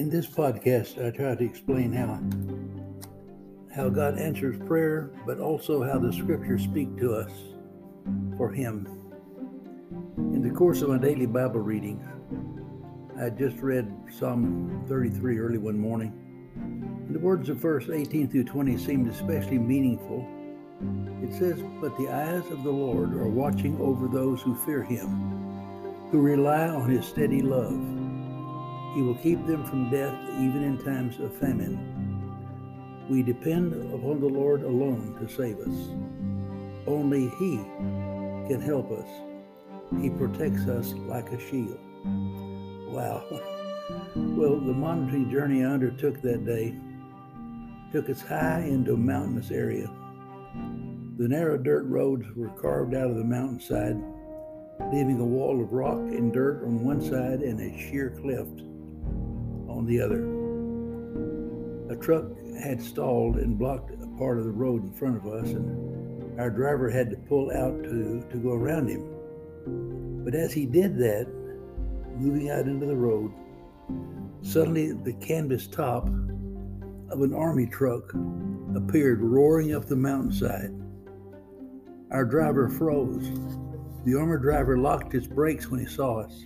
In this podcast, I try to explain how how God answers prayer, but also how the scriptures speak to us for Him. In the course of my daily Bible reading, I just read Psalm 33 early one morning. And the words of verse 18 through 20 seemed especially meaningful. It says, But the eyes of the Lord are watching over those who fear Him, who rely on His steady love. He will keep them from death even in times of famine. We depend upon the Lord alone to save us. Only He can help us. He protects us like a shield. Wow. Well, the monitoring journey I undertook that day took us high into a mountainous area. The narrow dirt roads were carved out of the mountainside, leaving a wall of rock and dirt on one side and a sheer cliff on the other. A truck had stalled and blocked a part of the road in front of us, and our driver had to pull out to, to go around him. But as he did that, moving out into the road, suddenly the canvas top of an army truck appeared roaring up the mountainside. Our driver froze. The armored driver locked his brakes when he saw us.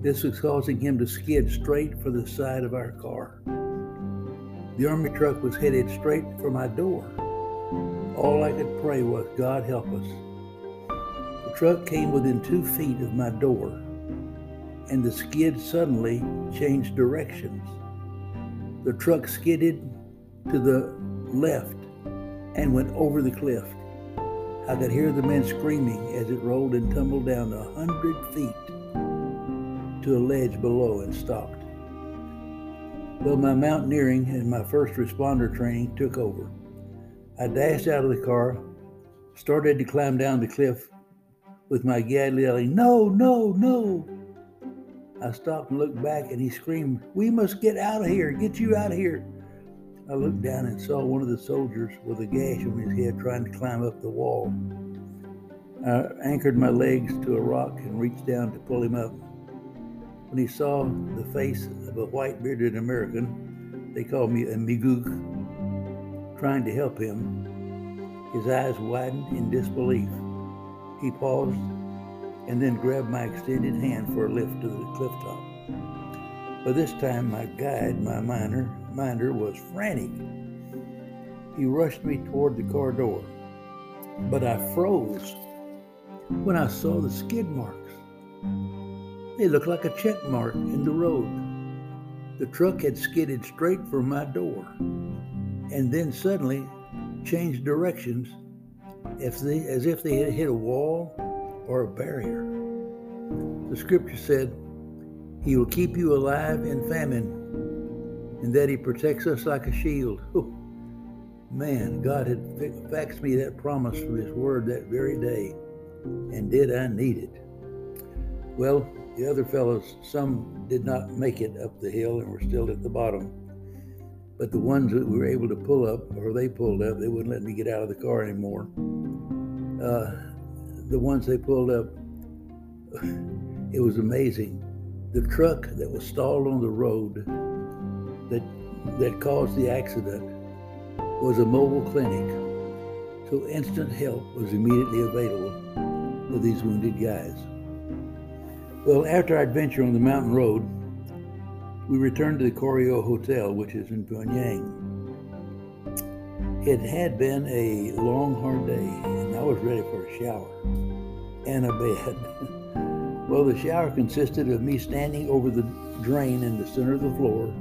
This was causing him to skid straight for the side of our car. The army truck was headed straight for my door. All I could pray was, God help us. The truck came within two feet of my door, and the skid suddenly changed directions. The truck skidded to the left and went over the cliff. I could hear the men screaming as it rolled and tumbled down a hundred feet to a ledge below and stopped. Well, my mountaineering and my first responder training took over. I dashed out of the car, started to climb down the cliff with my guide yelling, No, no, no. I stopped and looked back and he screamed, We must get out of here, get you out of here. I looked down and saw one of the soldiers with a gash on his head trying to climb up the wall. I anchored my legs to a rock and reached down to pull him up. When he saw the face of a white bearded American, they called me a Migook, trying to help him, his eyes widened in disbelief. He paused and then grabbed my extended hand for a lift to the cliff top. By this time, my guide, my miner, minder, was frantic. He rushed me toward the car door, but I froze when I saw the skid marks. They looked like a check mark in the road. The truck had skidded straight for my door and then suddenly changed directions if they, as if they had hit a wall or a barrier. The scripture said, He will keep you alive in famine, and that He protects us like a shield. Man, God had faxed me that promise from His word that very day, and did I need it? Well, the other fellows, some did not make it up the hill and were still at the bottom. But the ones that we were able to pull up, or they pulled up, they wouldn't let me get out of the car anymore. Uh, the ones they pulled up, it was amazing. The truck that was stalled on the road that that caused the accident was a mobile clinic, so instant help was immediately available for these wounded guys. Well, after our adventure on the mountain road, we returned to the Koryo Hotel, which is in Pyongyang. It had been a long, hard day, and I was ready for a shower and a bed. well, the shower consisted of me standing over the drain in the center of the floor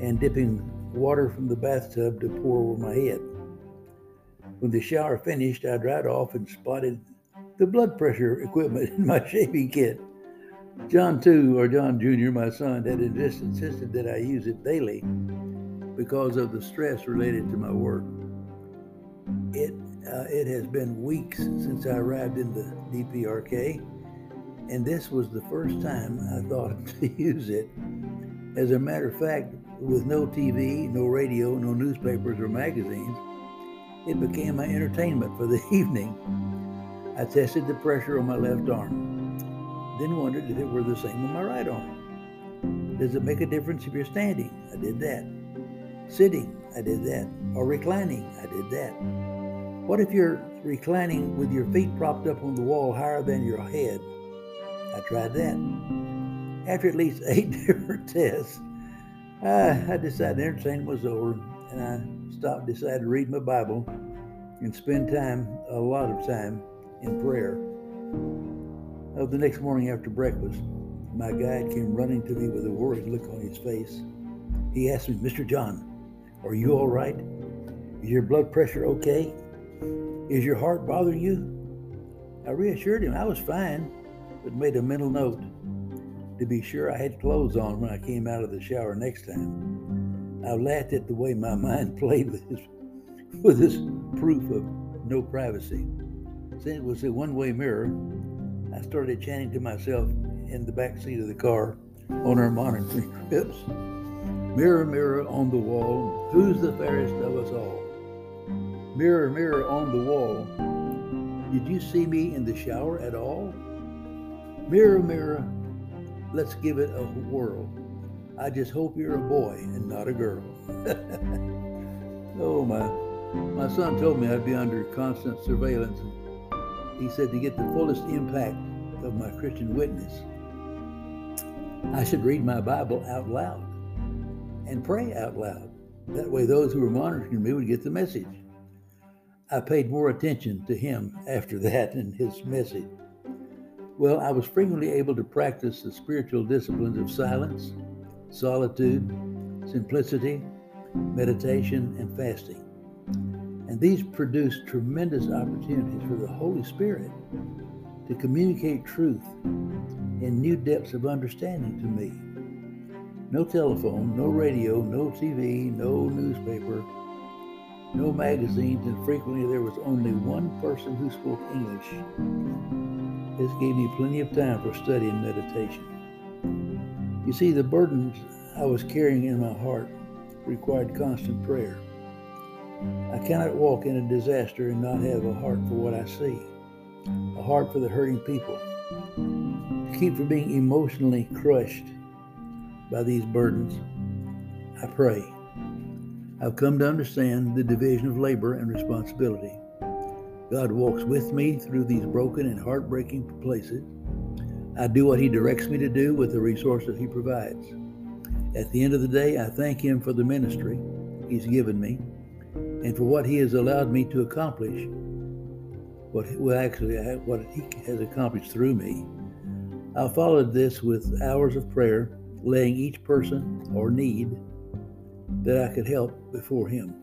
and dipping water from the bathtub to pour over my head. When the shower finished, I dried off and spotted the blood pressure equipment in my shaving kit. John, too, or John Jr., my son, had insisted that I use it daily because of the stress related to my work. It, uh, it has been weeks since I arrived in the DPRK, and this was the first time I thought to use it. As a matter of fact, with no TV, no radio, no newspapers or magazines, it became my entertainment for the evening. I tested the pressure on my left arm, then wondered if it were the same on my right arm. Does it make a difference if you're standing? I did that. Sitting? I did that. Or reclining? I did that. What if you're reclining with your feet propped up on the wall higher than your head? I tried that. After at least eight different tests, I, I decided entertainment was over and I stopped, decided to read my Bible and spend time, a lot of time, in prayer. Oh, the next morning after breakfast, my guide came running to me with a worried look on his face. He asked me, Mr. John, are you all right? Is your blood pressure okay? Is your heart bothering you? I reassured him I was fine, but made a mental note to be sure I had clothes on when I came out of the shower next time. I laughed at the way my mind played with this, with this proof of no privacy. Since it was a one way mirror, I started chanting to myself in the back seat of the car on our monitoring trips. Mirror, mirror on the wall, who's the fairest of us all? Mirror, mirror on the wall, did you see me in the shower at all? Mirror, mirror, let's give it a whirl. I just hope you're a boy and not a girl. oh, my. My son told me I'd be under constant surveillance. He said to get the fullest impact of my Christian witness, I should read my Bible out loud and pray out loud. That way, those who were monitoring me would get the message. I paid more attention to him after that and his message. Well, I was frequently able to practice the spiritual disciplines of silence, solitude, simplicity, meditation, and fasting. And these produced tremendous opportunities for the Holy Spirit to communicate truth in new depths of understanding to me. No telephone, no radio, no TV, no newspaper, no magazines, and frequently there was only one person who spoke English. This gave me plenty of time for study and meditation. You see, the burdens I was carrying in my heart required constant prayer. I cannot walk in a disaster and not have a heart for what I see, a heart for the hurting people, to keep from being emotionally crushed by these burdens. I pray. I've come to understand the division of labor and responsibility. God walks with me through these broken and heartbreaking places. I do what He directs me to do with the resources He provides. At the end of the day, I thank Him for the ministry He's given me and for what He has allowed me to accomplish. What well, actually, what He has accomplished through me. I followed this with hours of prayer laying each person or need that I could help before Him.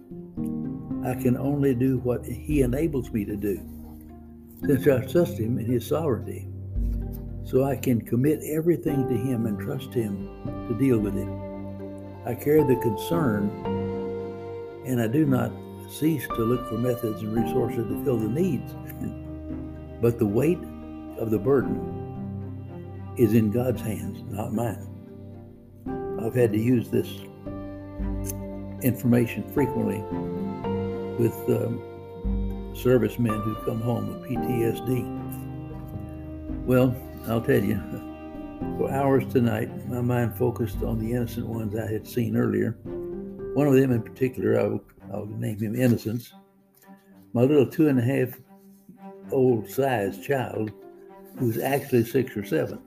I can only do what He enables me to do, since I trust Him in His sovereignty. So I can commit everything to Him and trust Him to deal with it. I carry the concern, and I do not cease to look for methods and resources to fill the needs. but the weight of the burden is in God's hands, not mine. I've had to use this information frequently with um, servicemen who come home with PTSD. Well, I'll tell you, for hours tonight, my mind focused on the innocent ones I had seen earlier. One of them in particular, I Oh, I'll name him Innocence. My little two and a half old sized child, who's actually six or seven.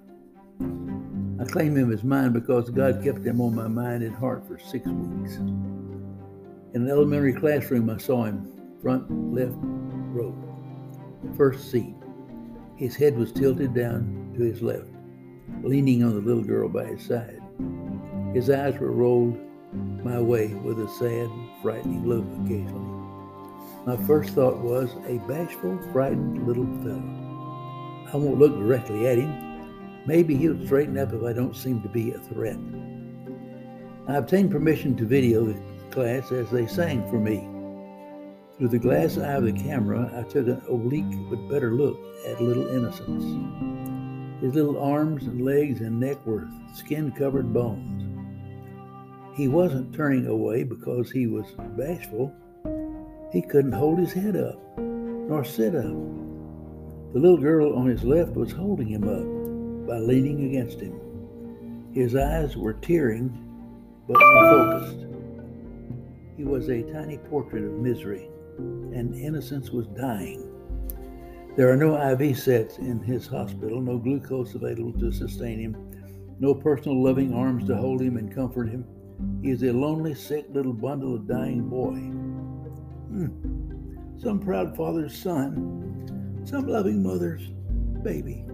I claim him as mine because God kept him on my mind and heart for six weeks. In an elementary classroom, I saw him front left row, first seat. His head was tilted down to his left, leaning on the little girl by his side. His eyes were rolled my way with a sad, frightening look occasionally. My first thought was a bashful, frightened little fellow. I won't look directly at him Maybe he'll straighten up if I don't seem to be a threat. I obtained permission to video the class as they sang for me. Through the glass eye of the camera, I took an oblique but better look at little Innocence. His little arms and legs and neck were skin covered bones. He wasn't turning away because he was bashful. He couldn't hold his head up nor sit up. The little girl on his left was holding him up by leaning against him. His eyes were tearing but unfocused. He was a tiny portrait of misery, and innocence was dying. There are no IV sets in his hospital, no glucose available to sustain him, no personal loving arms to hold him and comfort him. He is a lonely, sick little bundle of dying boy. Hmm. Some proud father's son, some loving mother's baby.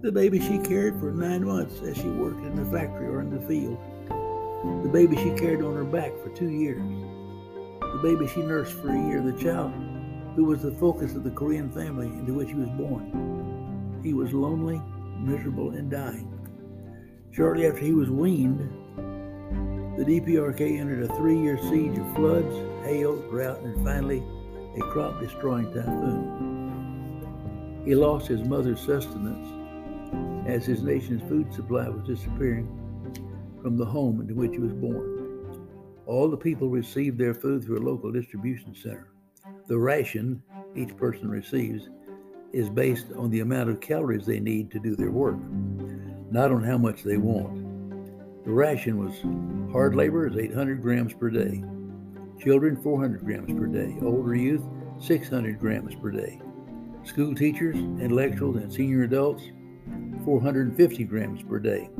The baby she cared for nine months as she worked in the factory or in the field. The baby she carried on her back for two years. The baby she nursed for a year. The child who was the focus of the Korean family into which he was born. He was lonely, miserable, and dying. Shortly after he was weaned, the DPRK entered a three year siege of floods, hail, drought, and finally a crop destroying typhoon. He lost his mother's sustenance as his nation's food supply was disappearing from the home into which he was born. All the people received their food through a local distribution center. The ration each person receives is based on the amount of calories they need to do their work, not on how much they want. The ration was hard labor is 800 grams per day, children 400 grams per day, older youth 600 grams per day, school teachers, intellectuals, and senior adults 450 grams per day.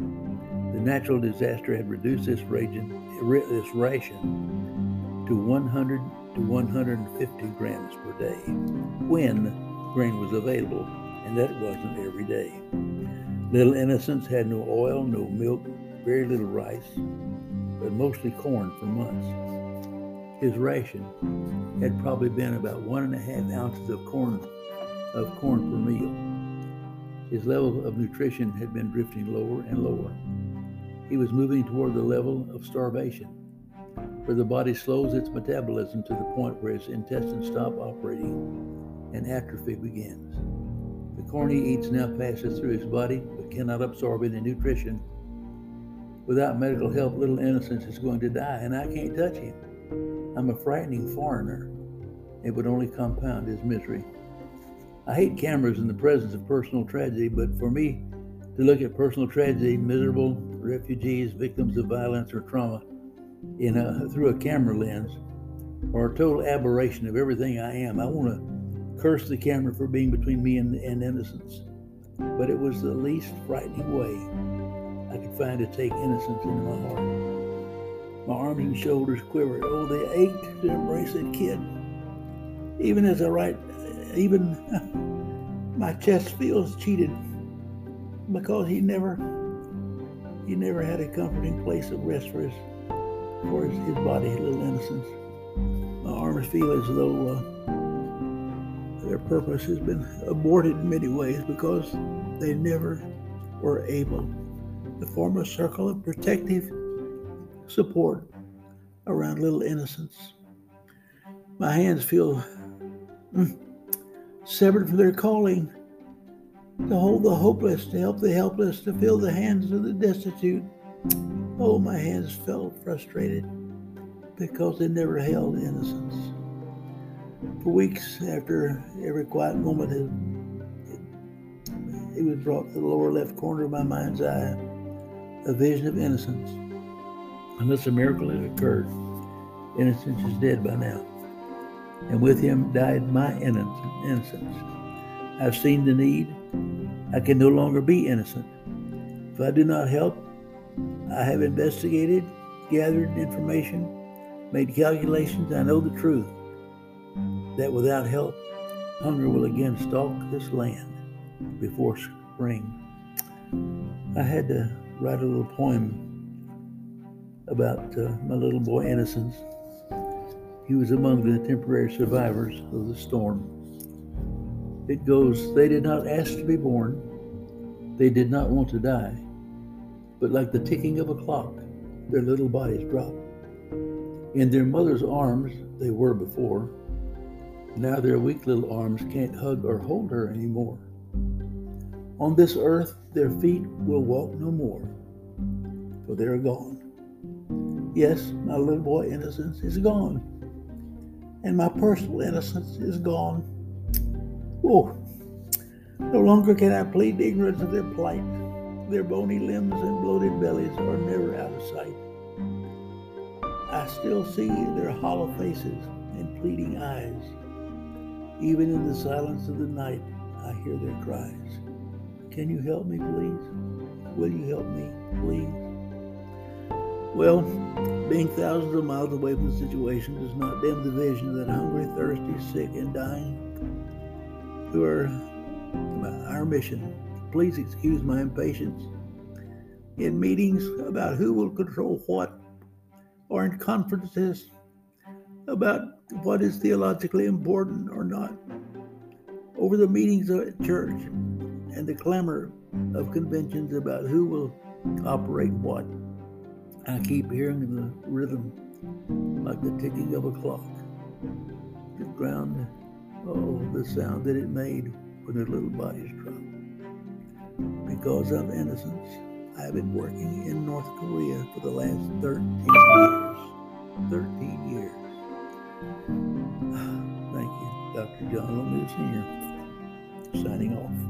The natural disaster had reduced this, this ration to 100 to 150 grams per day when grain was available, and that wasn't every day. Little Innocents had no oil, no milk, very little rice, but mostly corn for months. His ration had probably been about one and a half ounces of corn of corn per meal. His level of nutrition had been drifting lower and lower. He was moving toward the level of starvation where the body slows its metabolism to the point where its intestines stop operating and atrophy begins. The corn he eats now passes through his body but cannot absorb any nutrition. Without medical help, little innocence is going to die, and I can't touch him. I'm a frightening foreigner. It would only compound his misery. I hate cameras in the presence of personal tragedy, but for me to look at personal tragedy, miserable refugees, victims of violence or trauma, in a, through a camera lens or a total aberration of everything I am. I want to curse the camera for being between me and, and innocence. But it was the least frightening way I could find to take innocence into my heart. My arms and shoulders quivered. Oh, they ached to embrace that kid. Even as I write, even my chest feels cheated because he never, he never had a comforting place of rest for his for his, his body, a little innocence. My arms feel as though uh, their purpose has been aborted in many ways because they never were able to form a circle of protective support around little innocence. My hands feel mm, severed from their calling to hold the hopeless, to help the helpless, to fill the hands of the destitute Oh, my hands felt frustrated because they never held innocence. For weeks after every quiet moment, it, was brought to the lower left corner of my mind's eye a vision of innocence. Unless a miracle had occurred, innocence is dead by now. And with him died my innocence. I've seen the need. I can no longer be innocent. If I do not help, I have investigated, gathered information, made calculations. I know the truth that without help, hunger will again stalk this land before spring. I had to write a little poem about uh, my little boy Innocence. He was among the temporary survivors of the storm. It goes, They did not ask to be born, they did not want to die but like the ticking of a clock, their little bodies drop. In their mother's arms, they were before. Now their weak little arms can't hug or hold her anymore. On this earth, their feet will walk no more, for they are gone. Yes, my little boy innocence is gone, and my personal innocence is gone. Oh, no longer can I plead ignorance of their plight. their bony limbs and bloated bellies are never out of sight. I still see their hollow faces and pleading eyes. Even in the silence of the night, I hear their cries. Can you help me, please? Will you help me, please? Well, being thousands of miles away from the situation does not dim the vision of that hungry, thirsty, sick, and dying who are our mission. Please excuse my impatience. In meetings about who will control what, or in conferences about what is theologically important or not, over the meetings at church and the clamor of conventions about who will operate what. I keep hearing the rhythm like the ticking of a clock. The ground, oh, the sound that it made when their little bodies dropped. Because of innocence, I've been working in North Korea for the last 13 years. 13 years. Thank you, Dr. John LaNoue Sr. Signing off.